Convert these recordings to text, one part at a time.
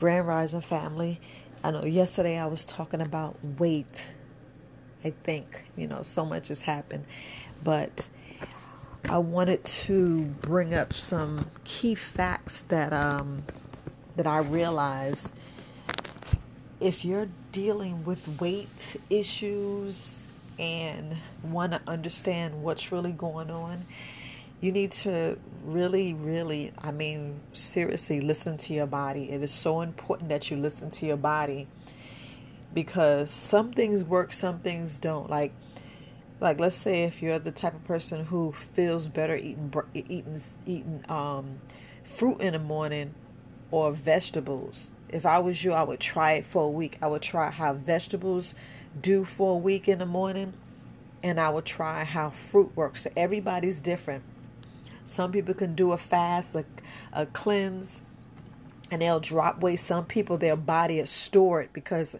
Grand Rising family. I know yesterday I was talking about weight. I think, you know, so much has happened. But I wanted to bring up some key facts that um that I realized if you're dealing with weight issues and want to understand what's really going on, you need to really, really, I mean, seriously, listen to your body. It is so important that you listen to your body because some things work, some things don't. Like, like let's say if you're the type of person who feels better eating eating eating um, fruit in the morning or vegetables. If I was you, I would try it for a week. I would try how vegetables do for a week in the morning, and I would try how fruit works. So everybody's different. Some people can do a fast, a, a cleanse, and they'll drop weight. Some people, their body is stored because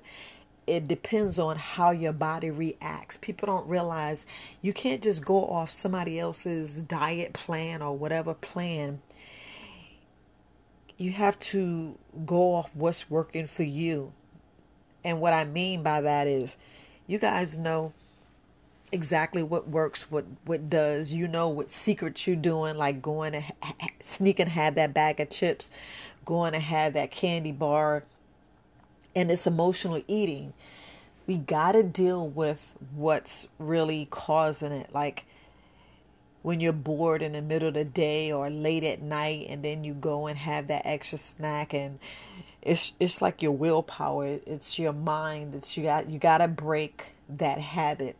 it depends on how your body reacts. People don't realize you can't just go off somebody else's diet plan or whatever plan. You have to go off what's working for you. And what I mean by that is, you guys know exactly what works, what what does. You know what secrets you're doing, like going to ha- sneak and have that bag of chips, going to have that candy bar, and it's emotional eating. We got to deal with what's really causing it. Like when you're bored in the middle of the day or late at night, and then you go and have that extra snack, and it's it's like your willpower. It's your mind. It's you got you got to break that habit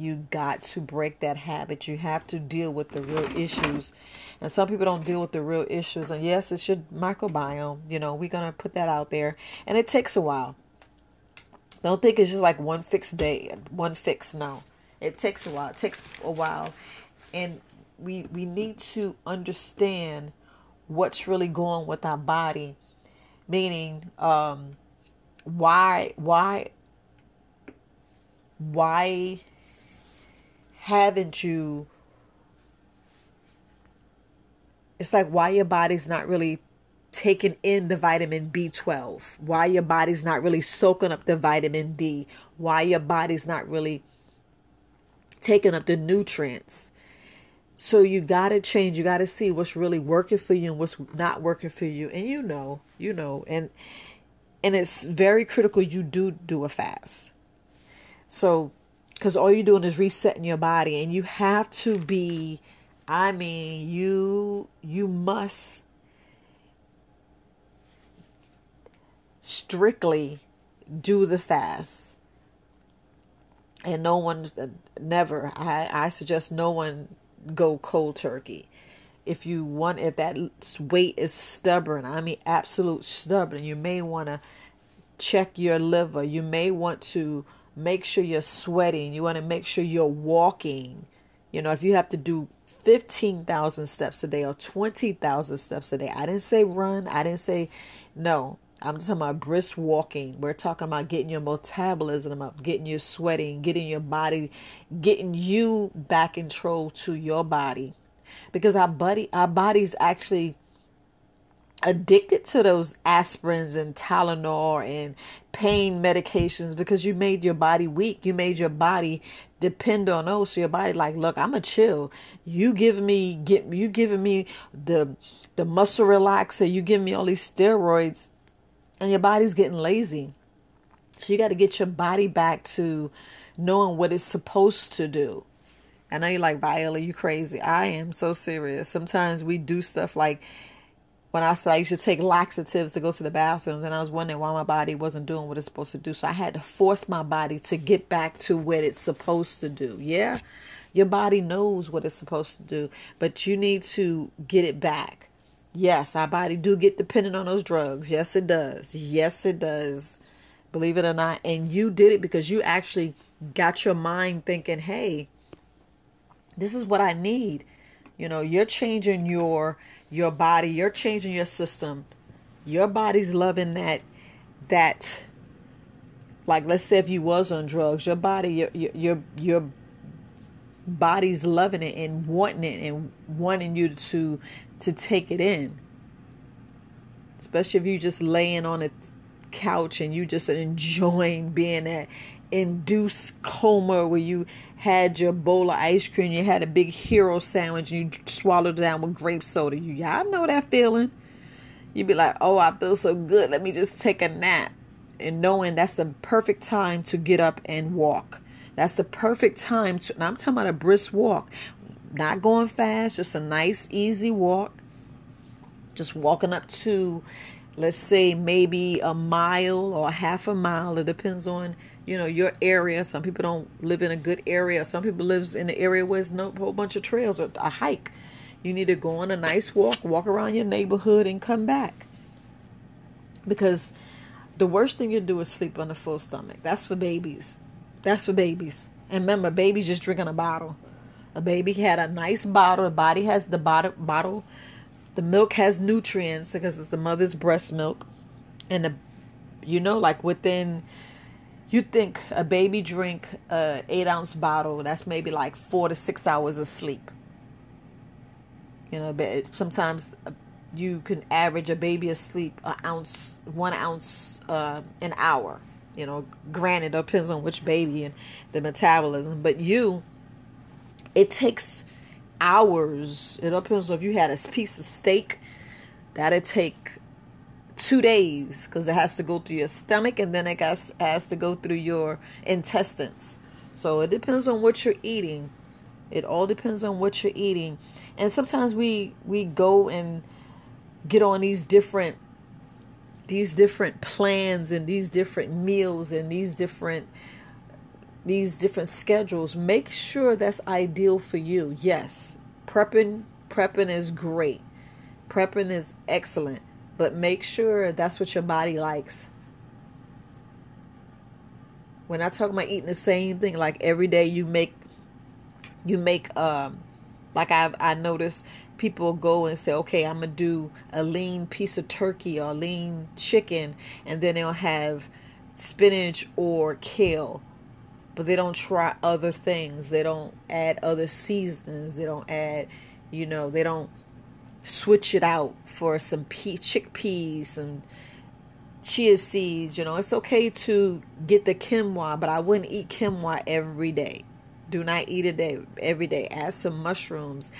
you got to break that habit. You have to deal with the real issues. And some people don't deal with the real issues. And yes, it's your microbiome. You know, we're going to put that out there. And it takes a while. Don't think it's just like one fixed day, one fix. No, it takes a while. It takes a while. And we, we need to understand what's really going with our body. Meaning, um, why, why, why haven't you it's like why your body's not really taking in the vitamin B12, why your body's not really soaking up the vitamin D, why your body's not really taking up the nutrients. So you got to change. You got to see what's really working for you and what's not working for you. And you know, you know, and and it's very critical you do do a fast. So because all you're doing is resetting your body and you have to be i mean you you must strictly do the fast. And no one uh, never i i suggest no one go cold turkey. If you want if that weight is stubborn i mean absolute stubborn you may want to check your liver. You may want to make sure you're sweating. You want to make sure you're walking. You know, if you have to do 15,000 steps a day or 20,000 steps a day, I didn't say run. I didn't say no. I'm talking about brisk walking. We're talking about getting your metabolism up, getting you sweating, getting your body, getting you back in control to your body. Because our body, our body's actually addicted to those aspirins and Tylenol and pain medications because you made your body weak. You made your body depend on those. So your body like, look, I'm a chill. You give me get you giving me the the muscle relaxer. You give me all these steroids, and your body's getting lazy. So you got to get your body back to knowing what it's supposed to do. I know you're like Viola, you crazy. I am so serious. Sometimes we do stuff like when I said I used to take laxatives to go to the bathroom, and I was wondering why my body wasn't doing what it's supposed to do. So I had to force my body to get back to what it's supposed to do. Yeah, your body knows what it's supposed to do, but you need to get it back. Yes, our body do get dependent on those drugs. Yes, it does. Yes, it does. Believe it or not, and you did it because you actually got your mind thinking, "Hey, this is what I need." You know, you're changing your your body, you're changing your system. Your body's loving that that like let's say if you was on drugs, your body your your your, body's loving it and wanting it and wanting you to to take it in. especially if you just laying on a couch and you just enjoying being that induced coma where you had your bowl of ice cream, you had a big hero sandwich, and you swallowed it down with grape soda. You y'all know that feeling. You'd be like, oh, I feel so good. Let me just take a nap. And knowing that's the perfect time to get up and walk. That's the perfect time to, and I'm talking about a brisk walk, not going fast, just a nice, easy walk. Just walking up to, let's say, maybe a mile or half a mile. It depends on, you know, your area. Some people don't live in a good area. Some people lives in an area where there's no whole bunch of trails or a hike. You need to go on a nice walk, walk around your neighborhood, and come back. Because the worst thing you do is sleep on a full stomach. That's for babies. That's for babies. And remember, babies just drinking a bottle. A baby had a nice bottle. The body has the bottle. bottle. The milk has nutrients because it's the mother's breast milk. And the, you know, like within, you think a baby drink a eight ounce bottle. That's maybe like four to six hours of sleep. You know, but sometimes you can average a baby asleep an ounce, one ounce uh, an hour. You know, granted, it depends on which baby and the metabolism. But you, it takes hours. It depends on if you had a piece of steak, that'd take two days because it has to go through your stomach and then it has, has to go through your intestines. So it depends on what you're eating. It all depends on what you're eating. And sometimes we we go and get on these different these different plans and these different meals and these different these different schedules make sure that's ideal for you yes prepping prepping is great prepping is excellent but make sure that's what your body likes When I talk about eating the same thing like every day you make you make um like i i noticed people go and say, okay, I'm to do a lean piece of turkey or lean chicken, and then they'll have spinach or kale. But they don't try other things. They don't add other seasonings. They don't add, you know, they don't switch it out for some pea, chickpeas, some chia seeds. You know, it's okay to get the quinoa, but I wouldn't eat quinoa every day. Do not eat it day, every day. Add some mushrooms,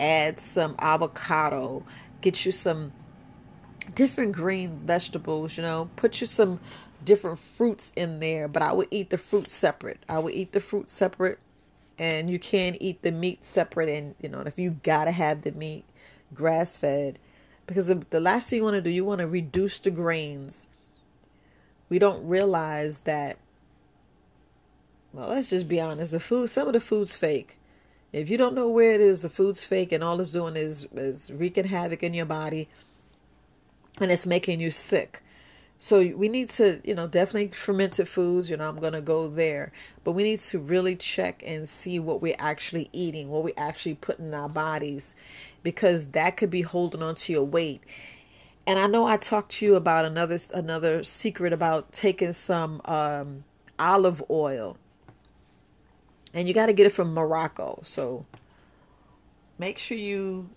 add some avocado, get you some different green vegetables, you know, put you some different fruits in there, but I would eat the fruit separate. I would eat the fruit separate and you can eat the meat separate and you know, if you got to have the meat grass fed because the last thing you want to do, you want to reduce the grains. We don't realize that well, let's just be honest. The food, some of the food's fake. If you don't know where it is, the food's fake, and all it's doing is is wreaking havoc in your body, and it's making you sick. So we need to, you know, definitely fermented foods. You know, I'm gonna go there, but we need to really check and see what we're actually eating, what we actually put in our bodies, because that could be holding on to your weight. And I know I talked to you about another another secret about taking some um, olive oil and you got to get it from Morocco. So make sure you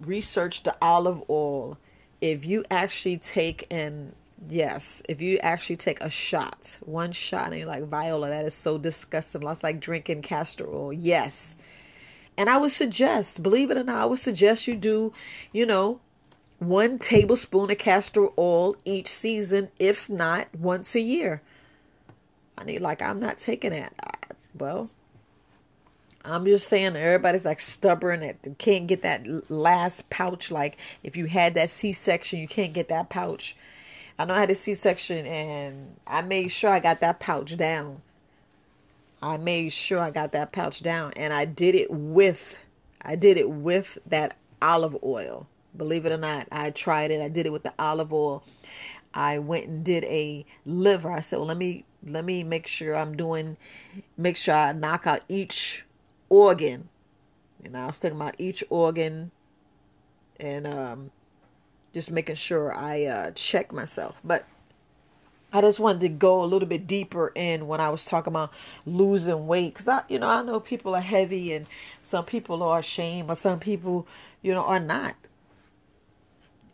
research the olive oil. If you actually take and yes, if you actually take a shot, one shot, and you're like Viola, that is so disgusting. That's like drinking castor oil. Yes. And I would suggest, believe it or not, I would suggest you do, you know, one tablespoon of castor oil each season, if not once a year. I need like I'm not taking that. Well, I'm just saying everybody's like stubborn that can't get that last pouch. Like if you had that C section, you can't get that pouch. I know I had a C section and I made sure I got that pouch down. I made sure I got that pouch down and I did it with I did it with that olive oil. Believe it or not, I tried it. I did it with the olive oil. I went and did a liver. I said, "Well, let me let me make sure I'm doing make sure I knock out each organ. And I was talking about each organ and um, just making sure I uh, check myself. But I just wanted to go a little bit deeper in when I was talking about losing weight because I, you know, I know people are heavy and some people are ashamed, but some people, you know, are not.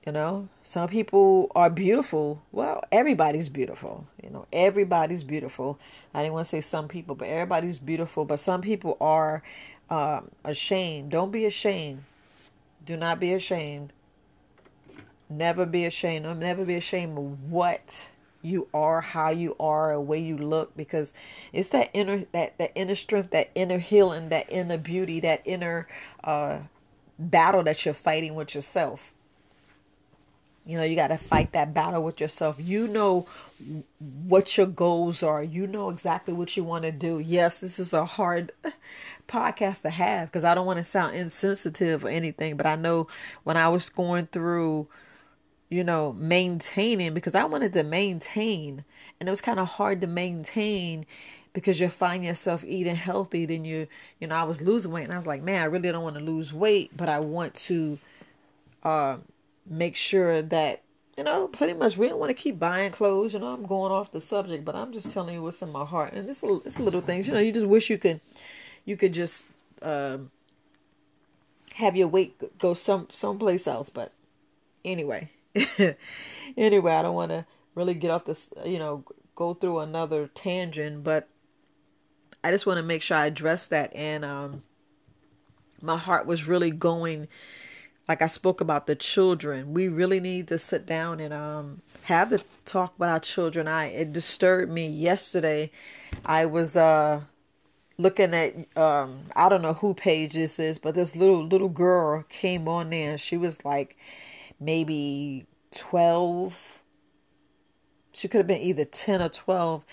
You know, some people are beautiful. Well, everybody's beautiful. You know, everybody's beautiful. I didn't want to say some people, but everybody's beautiful. But some people are um, ashamed. Don't be ashamed. Do not be ashamed. Never be ashamed. Never be ashamed of what you are, how you are, the way you look, because it's that inner that that inner strength, that inner healing, that inner beauty, that inner uh, battle that you're fighting with yourself. You know, you got to fight that battle with yourself. You know what your goals are. You know exactly what you want to do. Yes, this is a hard podcast to have because I don't want to sound insensitive or anything, but I know when I was going through you know, maintaining because I wanted to maintain and it was kind of hard to maintain because you find yourself eating healthy then you you know I was losing weight and I was like man I really don't want to lose weight but I want to uh make sure that you know pretty much we don't want to keep buying clothes you know I'm going off the subject but I'm just telling you what's in my heart and it's it's little things you know you just wish you could you could just um have your weight go some someplace else but anyway anyway, I don't want to really get off this, you know, go through another tangent, but I just want to make sure I address that. And um, my heart was really going, like I spoke about the children. We really need to sit down and um, have the talk about our children. I it disturbed me yesterday. I was uh looking at um I don't know who page this is, but this little little girl came on there. And she was like maybe 12. She could have been either 10 or 12.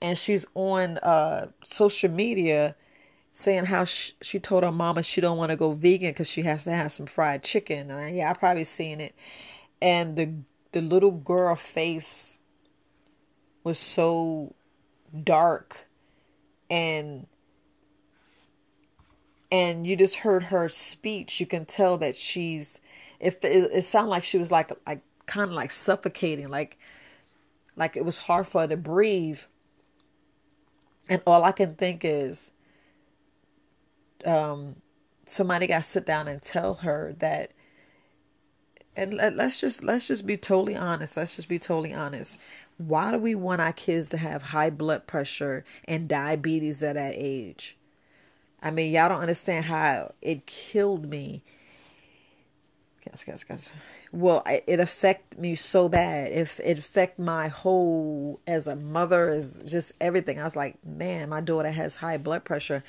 And she's on uh, social media saying how she, she told her mama she don't want to go vegan because she has to have some fried chicken. And I, yeah, I probably seen it. And the the little girl face was so dark and and you just heard her speech you can tell that she's it, it, it sounded like she was like like kind of like suffocating, like like it was hard for her to breathe. And all I can think is, um, somebody got to sit down and tell her that. And let, let's just let's just be totally honest. Let's just be totally honest. Why do we want our kids to have high blood pressure and diabetes at that age? I mean, y'all don't understand how it killed me Yes, yes, yes. Well, it affected me so bad. If it, affect my whole as a mother, as just everything. I was like, man, my daughter has high blood pressure.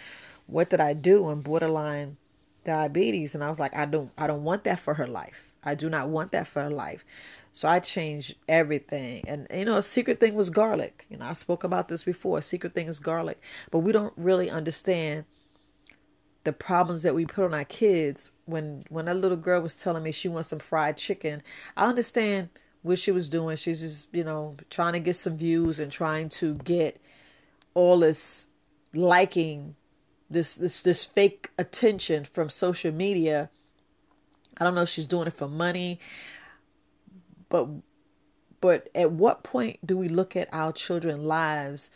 What did I do? And borderline diabetes, and I was like, I don't, I don't want that for her life. I do not want that for her life. So I changed everything. And, you know, a secret thing was garlic. You know, I spoke about this before. A secret thing is garlic. But we don't really understand the problems that we put on our kids when when a little girl was telling me she wants some fried chicken i understand what she was doing. She's just you know trying to get some views and trying to get all this liking this this this fake attention from social media. I don't know if she's doing it for money but but at what point do we look at our children's lives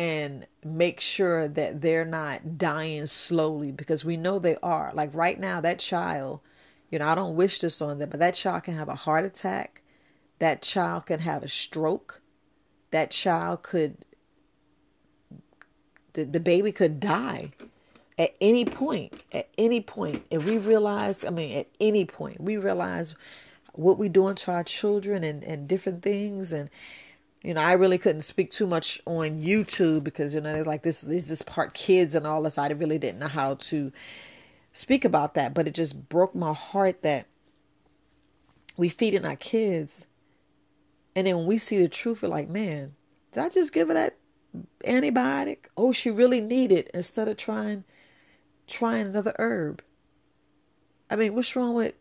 and make sure that they're not dying slowly because we know they are. Like right now, that child, you know, I don't wish this on them, but that child can have a heart attack. That child can have a stroke. That child could, the, the baby could die at any point. At any point. If we realize, I mean, at any point, we realize what we're doing to our children and, and different things and you know, I really couldn't speak too much on YouTube because you know it's like this is this part kids and all this. I really didn't know how to speak about that, but it just broke my heart that we feeding our kids, and then when we see the truth, we're like, man, did I just give her that antibiotic? Oh, she really needed instead of trying trying another herb. I mean, what's wrong with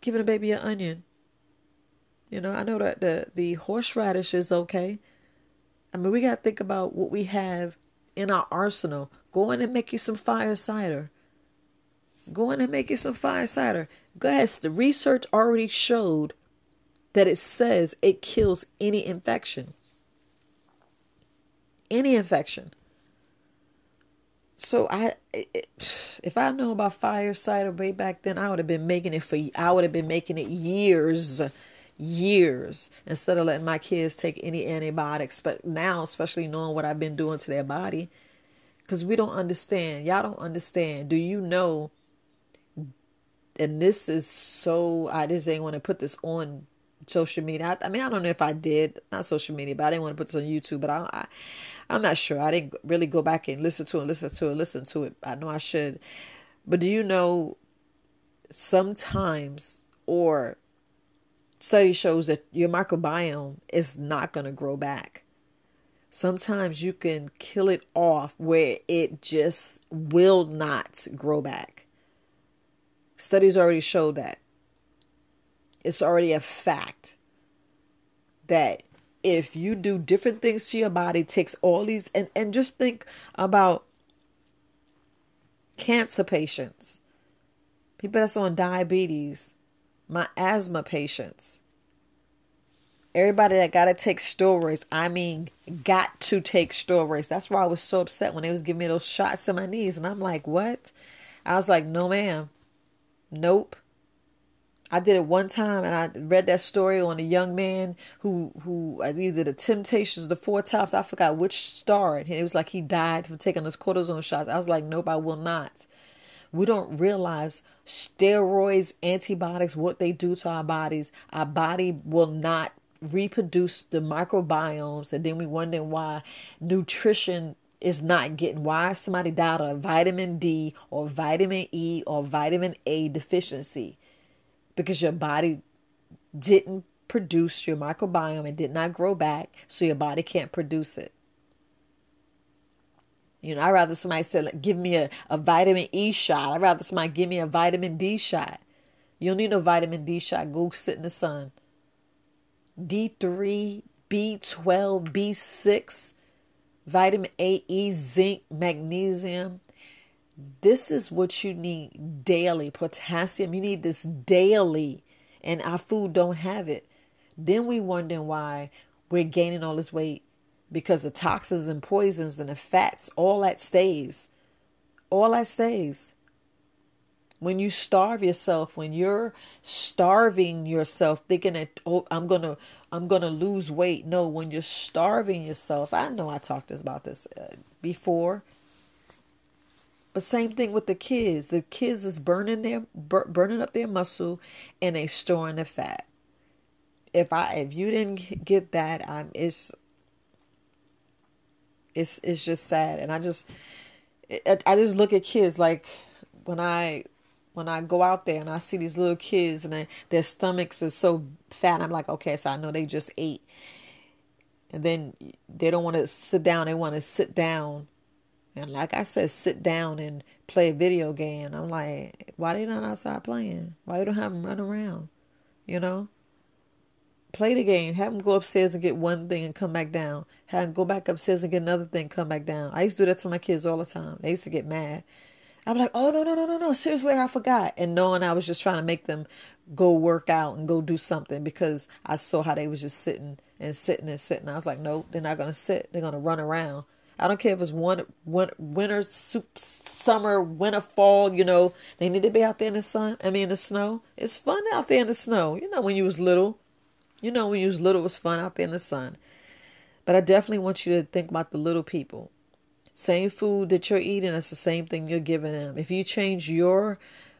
giving a baby an onion? You know, I know that the the horseradish is okay. I mean, we got to think about what we have in our arsenal. Go in and make you some fire cider. Go in and make you some fire cider. Ahead. The research already showed that it says it kills any infection. Any infection. So I, if I know about fire cider way back then, I would have been making it for. I would have been making it years, years instead of letting my kids take any antibiotics. But now, especially knowing what I've been doing to their body, because we don't understand. Y'all don't understand. Do you know? And this is so. I just didn't want to put this on social media. I, I, mean, I don't know if I did, not social media, but I didn't want to put this on YouTube. But I, I I'm not sure. I didn't really go back and listen to it, listen to it, listen to it. I know I should. But do you know sometimes or study shows that your microbiome is not going to grow back. Sometimes you can kill it off where it just will not grow back. Studies already show that. It's already a fact that if you do different things to your body, takes all these and, and just think about cancer patients, people that's on diabetes, my asthma patients, everybody that got to take steroids. I mean, got to take steroids. That's why I was so upset when they was giving me those shots in my knees, and I'm like, what? I was like, no, ma'am, nope. I did it one time, and I read that story on a young man who who uh, either the Temptations, the Four Tops. I forgot which star and It was like he died from taking those cortisone shots. I was like, nope, I will not. We don't realize steroids, antibiotics, what they do to our bodies. Our body will not reproduce the microbiomes, and then we wonder why nutrition is not getting why somebody died of vitamin D or vitamin E or vitamin A deficiency because your body didn't produce your microbiome and did not grow back, so your body can't produce it. You know, I'd rather somebody like, give me a, a vitamin E shot. I'd rather somebody give me a vitamin D shot. You don't need no vitamin D shot. Go sit in the sun. D3, B12, B6, vitamin A, E, zinc, magnesium, this is what you need daily. Potassium, you need this daily, and our food don't have it. Then we wonder why we're gaining all this weight because the toxins and poisons and the fats, all that stays. All that stays. When you starve yourself, when you're starving yourself, thinking that oh, I'm gonna, I'm gonna lose weight. No, when you're starving yourself, I know I talked about this uh, before but same thing with the kids. The kids is burning their burning up their muscle and they storing the fat. If I if you didn't get that, I'm it's it's it's just sad and I just I just look at kids like when I when I go out there and I see these little kids and they, their stomachs are so fat, I'm like, okay, so I know they just ate. And then they don't want to sit down, they want to sit down and like I said, sit down and play a video game. I'm like, why they not outside playing? Why you don't have them run around? You know? Play the game. Have them go upstairs and get one thing and come back down. Have them go back upstairs and get another thing, come back down. I used to do that to my kids all the time. They used to get mad. I'm like, oh no no no no no! Seriously, I forgot. And knowing I was just trying to make them go work out and go do something because I saw how they was just sitting and sitting and sitting. I was like, nope, they're not gonna sit. They're gonna run around. I don't care if it's one, one winter, soup, summer, winter, fall. You know, they need to be out there in the sun. I mean, in the snow. It's fun out there in the snow. You know, when you was little, you know, when you was little, it was fun out there in the sun. But I definitely want you to think about the little people. Same food that you're eating, that's the same thing you're giving them. If you change your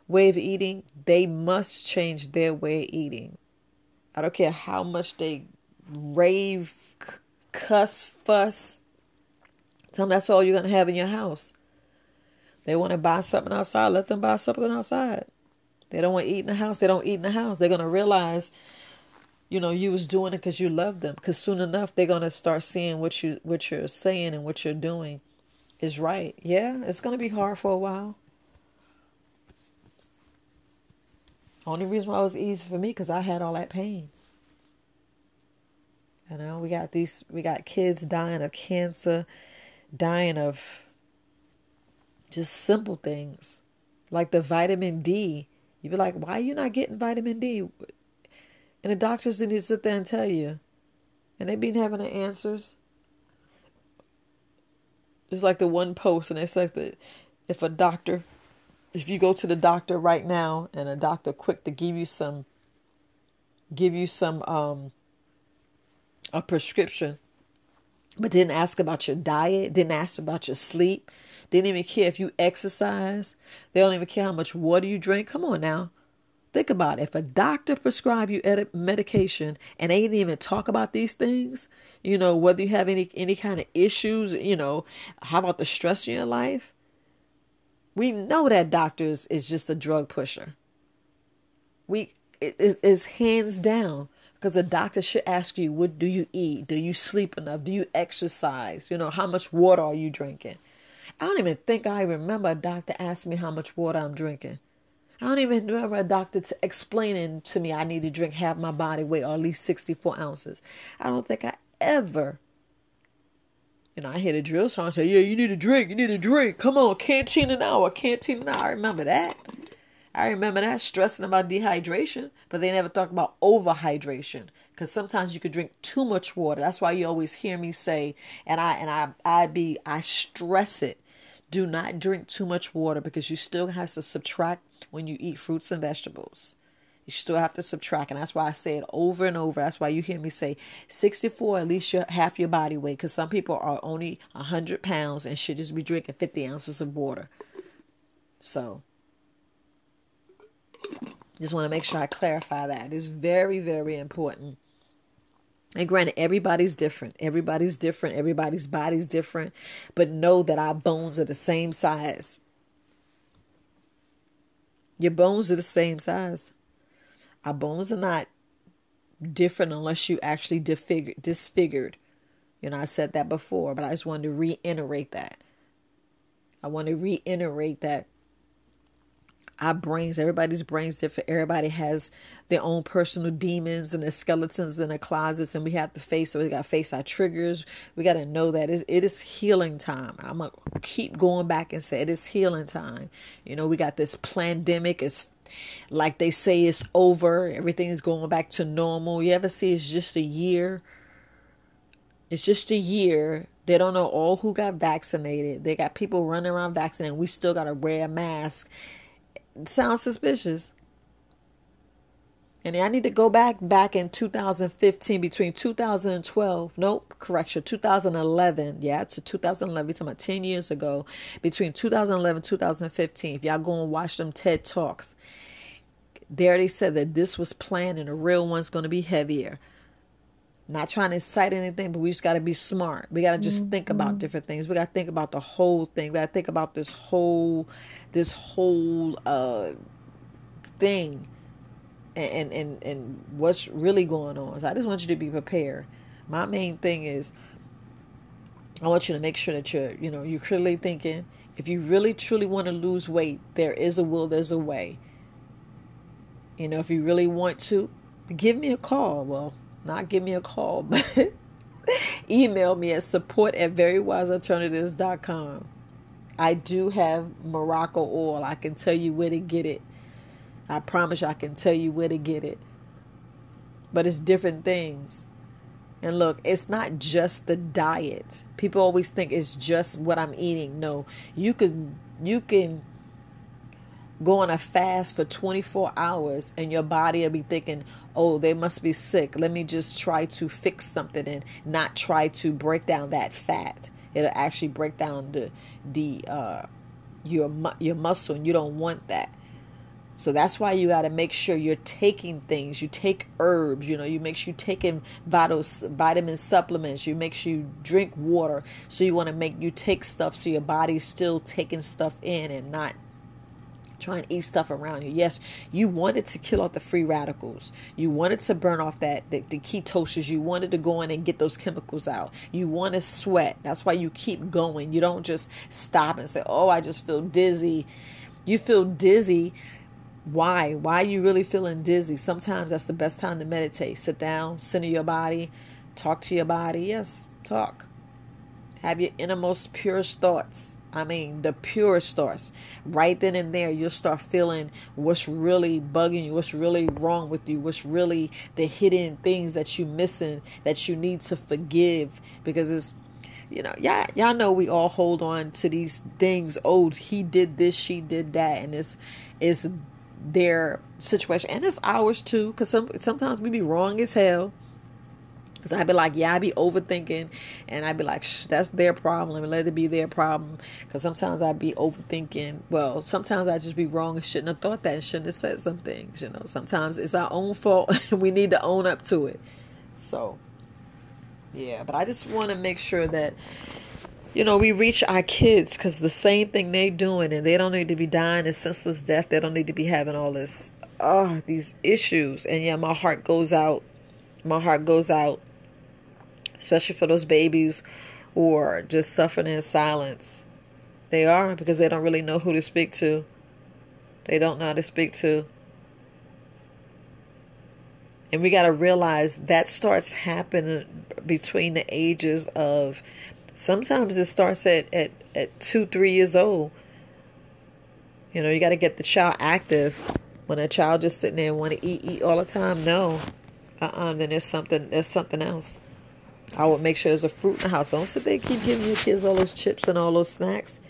way of eating, they must change their way of eating. I don't care how much they rave, cuss, fuss Tell them that's all you're going to have in your house. They want to buy something outside, let them buy something outside. They don't want to eat in the house, they don't eat in the house. They're going to realize, you know, you was doing it because you love them. Because soon enough, they're going to start seeing what you what you're saying and what you're doing is right. Yeah, it's going to be hard for a while. Only reason why it was easy for me because I had all that pain. You know, we got these, we got kids dying of cancer dying of just simple things like the vitamin D. You'd be like, why are you not getting vitamin D? And the doctors to sit there and tell you. And they've been having the answers. It's like the one post, and it's like the if a doctor, if you go to the doctor right now, and a doctor quick to give you some, give you some um a prescription, but didn't ask about your diet, didn't ask about your sleep, didn't even care if you exercise, they don't even care how much water you drink. Come on now. Think about it. If a doctor prescribe you medication and they didn't even talk about these things, you know, whether you have any any kind of issues, you know, how about the stress in your life? We know that doctors is just a drug pusher. We it is hands down because the doctor should ask you, what do you eat? Do you sleep enough? Do you exercise? You know, how much water are you drinking? I don't even think I remember a doctor asking me how much water I'm drinking. I don't even remember a doctor t- explaining to me I need to drink half my body weight or at least 64 ounces. I don't think I ever, you know, I hear the drill song say, yeah, you need a drink, you need a drink. Come on, canteen an hour, canteen an hour. I remember that. I remember that stressing about dehydration, but they never talk about overhydration because sometimes you could drink too much water. That's why you always hear me say, and I and I I be I stress it. Do not drink too much water because you still have to subtract when you eat fruits and vegetables. You still have to subtract, and that's why I say it over and over. That's why you hear me say 64, at least your, half your body weight, because some people are only 100 pounds and should just be drinking 50 ounces of water. So, just want to make sure I clarify that. It's very, very important. And granted, everybody's different. Everybody's different. Everybody's body's different. But know that our bones are the same size. Your bones are the same size. Our bones are not different unless you actually disfigured. disfigured. You know, I said that before, but I just wanted to reiterate that. I want to reiterate that our brains, everybody's brains different. Everybody has their own personal demons and their skeletons in their closets, and we have to face. So we got to face our triggers. We got to know that it is healing time. I'm gonna keep going back and say it is healing time. You know, we got this pandemic. It's like they say it's over. Everything is going back to normal. You ever see it's just a year? It's just a year. They don't know all who got vaccinated. They got people running around vaccinated. We still got to wear a mask sounds suspicious. And I need to go back back in 2015 between 2012. Nope, correction, 2011. Yeah, to 2011. We Talking about 10 years ago. Between 2011 2015. If y'all go and watch them TED talks, there they said that this was planned and the real one's going to be heavier. Not trying to incite anything, but we just got to be smart. We got to just mm-hmm. think about mm-hmm. different things. We got to think about the whole thing. We got to think about this whole, this whole uh, thing, and and and what's really going on. So I just want you to be prepared. My main thing is, I want you to make sure that you're, you know, you're clearly thinking. If you really truly want to lose weight, there is a will, there's a way. You know, if you really want to, give me a call. Well, not give me a call, but email me at support at verywisealternatives.com. I do have Morocco oil. I can tell you where to get it. I promise you, I can tell you where to get it. But it's different things. And look, it's not just the diet. People always think it's just what I'm eating. No, you could you can go on a fast for 24 hours and your body will be thinking, oh, they must be sick. Let me just try to fix something and not try to break down that fat. It'll actually break down the the uh, your your muscle, and you don't want that. So that's why you got to make sure you're taking things. You take herbs, you know, you make sure you're taking vital vitamin supplements. You make sure you drink water. So you want to make you take stuff so your body's still taking stuff in and not trying to eat stuff around you. Yes, you wanted to kill off the free radicals. You wanted to burn off that the, the ketosis. You wanted to go in and get those chemicals out. You want to sweat. That's why you keep going. You don't just stop and say, "Oh, I just feel dizzy." You feel dizzy. Why? Why are you really feeling dizzy? Sometimes that's the best time to meditate. Sit down, center your body, talk to your body. Yes, talk. Have your innermost purest thoughts I mean, the purest thoughts. Right then and there, you'll start feeling what's really bugging you, what's really wrong with you, what's really the hidden things that you're missing that you need to forgive because it's you know, y'all, y'all know we all hold on to these things. Oh, he did this, she did that, and it's it's their situation, and it's ours too. Because some sometimes we be wrong as hell. Cause I'd be like, yeah, I'd be overthinking, and I'd be like, that's their problem, let it be their problem. Cause sometimes I'd be overthinking. Well, sometimes I just be wrong and shouldn't have thought that, and shouldn't have said some things. You know, sometimes it's our own fault, and we need to own up to it. So, yeah, but I just want to make sure that you know we reach our kids because the same thing they doing, and they don't need to be dying a senseless death. They don't need to be having all this, oh, these issues. And yeah, my heart goes out. My heart goes out especially for those babies who are just suffering in silence. They are because they don't really know who to speak to. They don't know how to speak to. And we got to realize that starts happening between the ages of sometimes it starts at, at, at two, three years old. You know, you got to get the child active. When a child just sitting there and want to eat, eat all the time, no. Uh-uh, then there's something, there's something else. I would make sure there's a fruit in the house. Don't sit there keep giving your kids all those chips and all those snacks.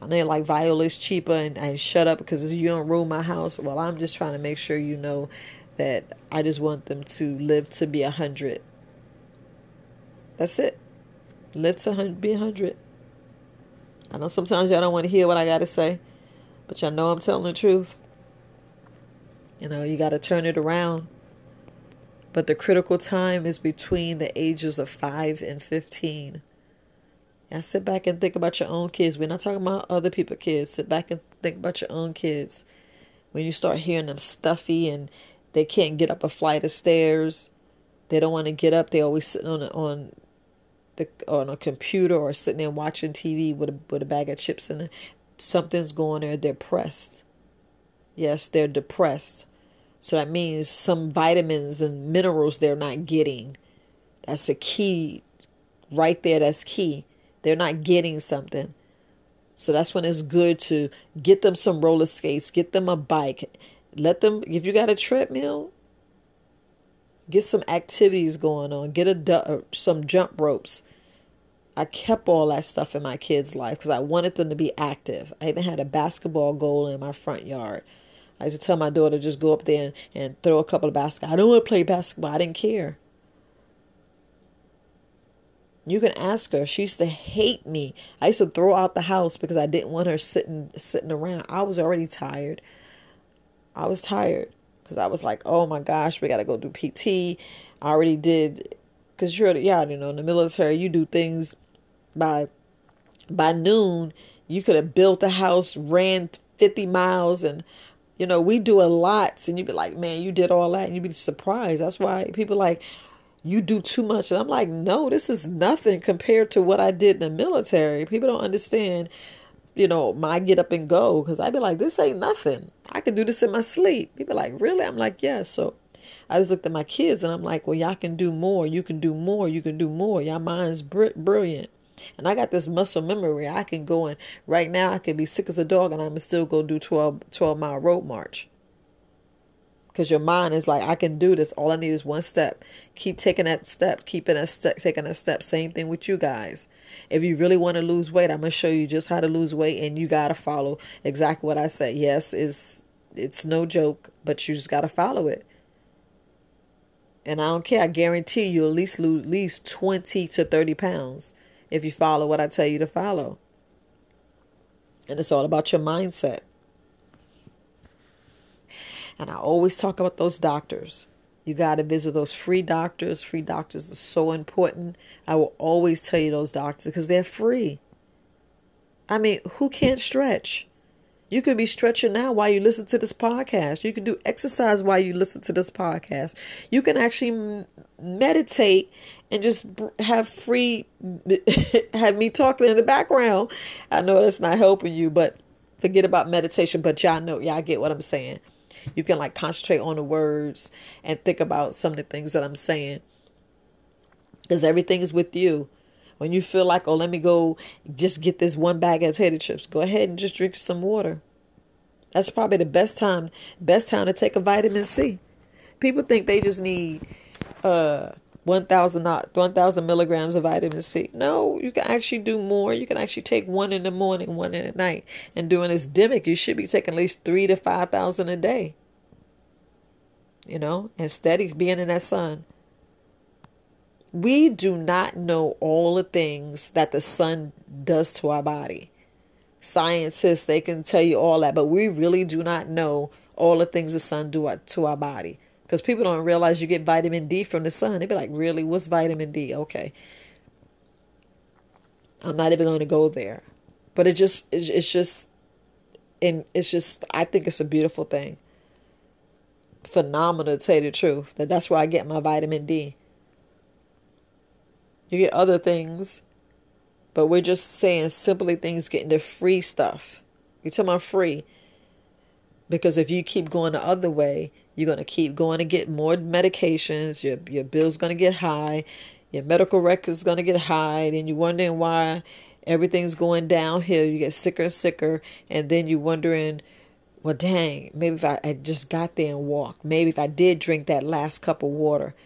I know like Viola's cheaper and, and shut up because you don't rule my house. Well, I'm just trying to make sure you know that I just want them to live to be a hundred. That's it. Live to be a hundred. I know sometimes y'all don't want to hear what I got to say, but y'all know I'm telling the truth. You know, you got to turn it around. But the critical time is between the ages of 5 and 15. Now sit back and think about your own kids. We're not talking about other people's kids. Sit back and think about your own kids. When you start hearing them stuffy and they can't get up a flight of stairs, they don't want to get up. They're always sitting on on the on a computer or sitting there watching TV with a with a bag of chips and something's going there. They're pressed. Yes, they're depressed. So that means some vitamins and minerals they're not getting. That's a key right there. That's key. They're not getting something. So that's when it's good to get them some roller skates, get them a bike, let them, if you got a treadmill, get some activities going on, get a uh, some jump ropes. I kept all that stuff in my kids' life because I wanted them to be active. I even had a basketball goal in my front yard. I used to tell my daughter just go up there and, and throw a couple of baskets. I don't want to play basketball. I didn't care. You can ask her. She used to hate me. I used to throw out the house because I didn't want her sitting sitting around. I was already tired. I was tired because I was like, oh my gosh, we got to go do PT. I already did because you're yeah, you know, in the military, you do things by by noon. You could have built a house, ran 50 miles, and you know, we do a lot, and you'd be like, man, you did all that, and you'd be surprised. That's why people like, you do too much. And I'm like, no, this is nothing compared to what I did in the military. People don't understand, you know, my get up and go because I'd be like, this ain't nothing. I could do this in my sleep. People like, really? I'm like, yeah. So I just looked at my kids and I'm like, well, y'all can do more. You can do more. You can do more. Y'all mind's br- brilliant. And I got this muscle memory. I can go and right now I can be sick as a dog and I'm still go do 12, 12 mile road march. Because your mind is like, I can do this. All I need is one step. Keep taking that step, keeping that step, taking that step. Same thing with you guys. If you really want to lose weight, I'm gonna show you just how to lose weight, and you gotta follow exactly what I say. Yes, it's it's no joke, but you just gotta follow it. And I don't care. I guarantee you at least lose at least twenty to thirty pounds if you follow what I tell you to follow. And it's all about your mindset. And I always talk about those doctors. You got to visit those free doctors. Free doctors are so important. I will always tell you those doctors because they're free. I mean, who can't stretch? You could be stretching now while you listen to this podcast. You can do exercise while you listen to this podcast. You can actually meditate and just have free have me talking in the background. I know that's not helping you, but forget about meditation. But y'all know, y'all get what I'm saying. You can like concentrate on the words and think about some of the things that I'm saying. Because everything is with you. When you feel like, oh, let me go just get this one bag of potato chips, go ahead and just drink some water. That's probably the best time, best time to take a vitamin C. People think they just need uh 1,000 1, milligrams of vitamin C. No, you can actually do more. You can actually take one in the morning, one in the night. And during this demic, you should be taking at least three to 5,000 a day. You know, and steady being in that sun. We do not know all the things that the sun does to our body. Scientists, they can tell you all that, but we really do not know all the things the sun do to our body because people don't realize you get vitamin D from the sun. They be like, really? What's vitamin D? Okay. I'm not even going to go there. But it just, it's just, and it's just, I think it's a beautiful thing. Phenomenal to tell you the truth. That that's where I get my vitamin D. You get other things, but we're just saying simply things getting the free stuff. You tell me free. Because if you keep going the other way, you're going to keep going to get more medications. Your, your bill's going to get high. Your medical record's going to get high. And you're wondering why everything's going downhill. You get sicker and sicker. And then you're wondering, well, dang, maybe if I, I just got there and walked. Maybe if I did drink that last cup of water.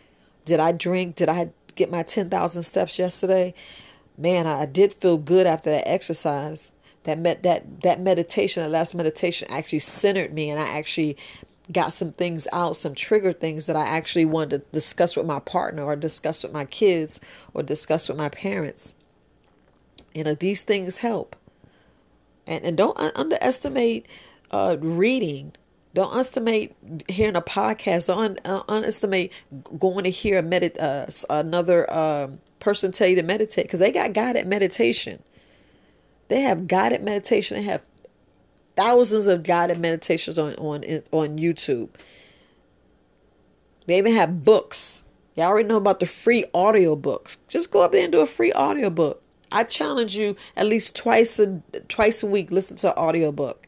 Did I drink? Did I get my 10,000 steps yesterday? Man, I, I did feel good after that exercise that met that that meditation that last meditation actually centered me and i actually got some things out, some trigger things that I actually wanted to discuss with my partner or discuss with my kids or discuss with my parents. You know, these things help. And, and don't underestimate uh, reading. Don't underestimate hearing a podcast. Don't un- underestimate going to hear a medit- uh, another uh, person tell you to meditate because they got guided meditation. They have guided meditation. They have thousands of guided meditations on on on YouTube. They even have books. Y'all already know about the free audio books. Just go up there and do a free audio book. I challenge you at least twice a twice a week listen to an audio book.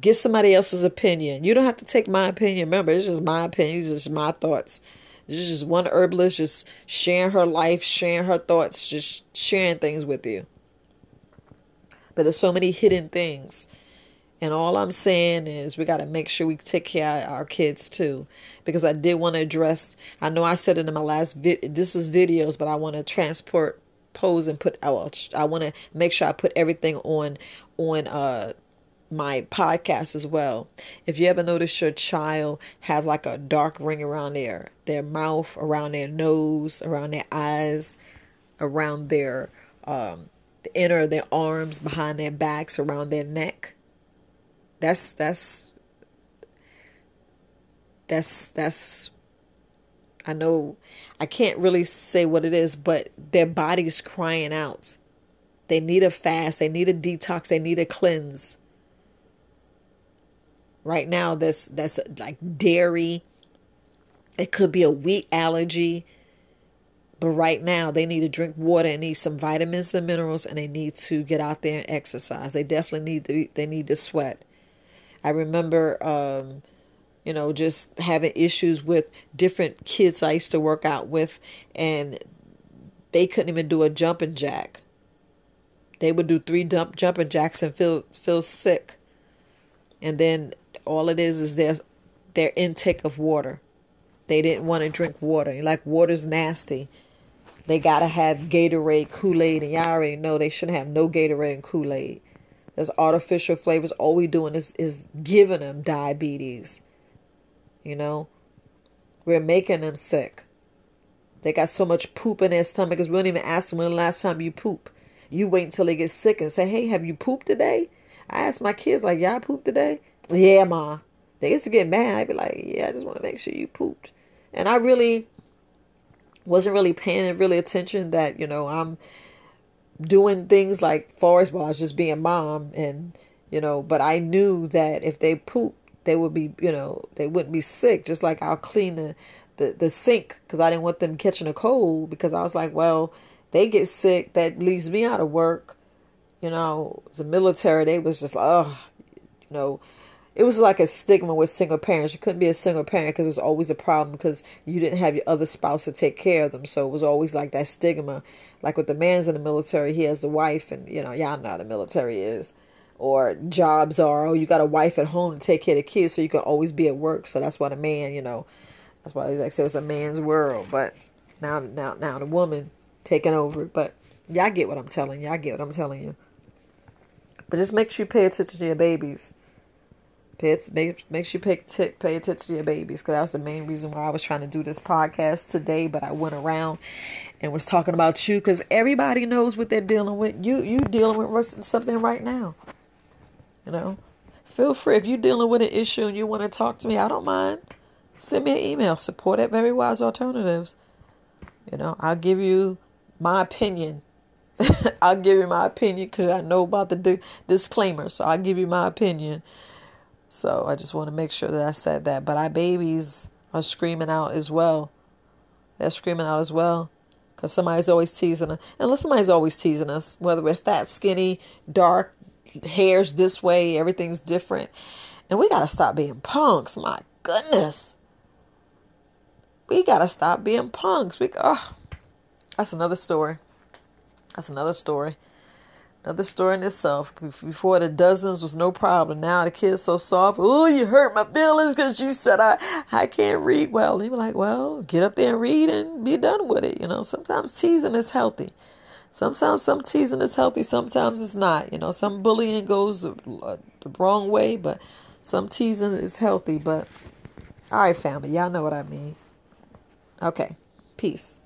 Get somebody else's opinion. You don't have to take my opinion. Remember, it's just my opinion. It's just my thoughts. It's just one herbalist just sharing her life, sharing her thoughts, just sharing things with you. But there's so many hidden things. And all I'm saying is we got to make sure we take care of our kids too. Because I did want to address, I know I said it in my last vid, this was videos, but I want to transport, pose and put, I, I want to make sure I put everything on, on, uh, my podcast as well. If you ever notice your child have like a dark ring around their their mouth, around their nose, around their eyes, around their um the inner of their arms, behind their backs, around their neck. That's that's that's that's I know I can't really say what it is, but their body's crying out. They need a fast, they need a detox, they need a cleanse. Right now that's that's like dairy. It could be a wheat allergy. But right now, they need to drink water and need some vitamins and minerals, and they need to get out there and exercise. They definitely need to. They need to sweat. I remember, um, you know, just having issues with different kids I used to work out with, and they couldn't even do a jumping jack. They would do three dump jumping jacks and feel feel sick. And then all it is is their their intake of water. They didn't want to drink water. Like water's nasty. They gotta have Gatorade, Kool Aid, and y'all already know they shouldn't have no Gatorade and Kool Aid. There's artificial flavors. All we doing is is giving them diabetes. You know, we're making them sick. They got so much poop in their stomach because we don't even ask them when the last time you poop. You wait until they get sick and say, "Hey, have you pooped today?" I ask my kids like, "Y'all pooped today?" Yeah, ma. They used to get mad. I'd be like, "Yeah, I just want to make sure you pooped." And I really wasn't really paying really attention that you know I'm doing things like forest ball, just being mom, and you know, but I knew that if they poop, they would be you know they wouldn't be sick. Just like I'll clean the the, the sink because I didn't want them catching a cold because I was like, well, they get sick, that leaves me out of work. You know, the military, they was just like, oh, you know, it was like a stigma with single parents. You couldn't be a single parent because it was always a problem because you didn't have your other spouse to take care of them. So it was always like that stigma. Like with the man's in the military, he has the wife, and you know, y'all know how the military is. Or jobs are, oh, you got a wife at home to take care of the kids, so you can always be at work. So that's why the man, you know, that's why like, it was a man's world. But Now, now, now the woman taking over. But y'all get what I'm telling. I get what I'm telling you. But just make sure you pay attention to your babies. Pay it, make, make sure you pay, t- pay attention to your babies because that was the main reason why I was trying to do this podcast today. But I went around and was talking about you because everybody knows what they're dealing with. You you dealing with something right now. You know, feel free if you're dealing with an issue and you want to talk to me. I don't mind. Send me an email. Support at Very Wise Alternatives. You know, I'll give you my opinion. I'll give you my opinion because I know about the di- disclaimer. So I'll give you my opinion so I just want to make sure that I said that. But our babies are screaming out as well. They're screaming out as well. Because somebody's always teasing us. And somebody's always teasing us. Whether we're fat, skinny, dark, hair's this way, everything's different. And we got to stop being punks. My goodness. We got to stop being punks. We, oh, that's another story. That's another story. Another story in itself. Before the dozens was no problem. Now the kid's so soft. Oh, you hurt my feelings because you said I, I can't read well. You were like, well, get up there and read and be done with it. You know, sometimes teasing is healthy. Sometimes some teasing is healthy. Sometimes it's not. You know, some bullying goes the wrong way, but some teasing is healthy. But all right, family, y'all know what I mean. Okay, peace.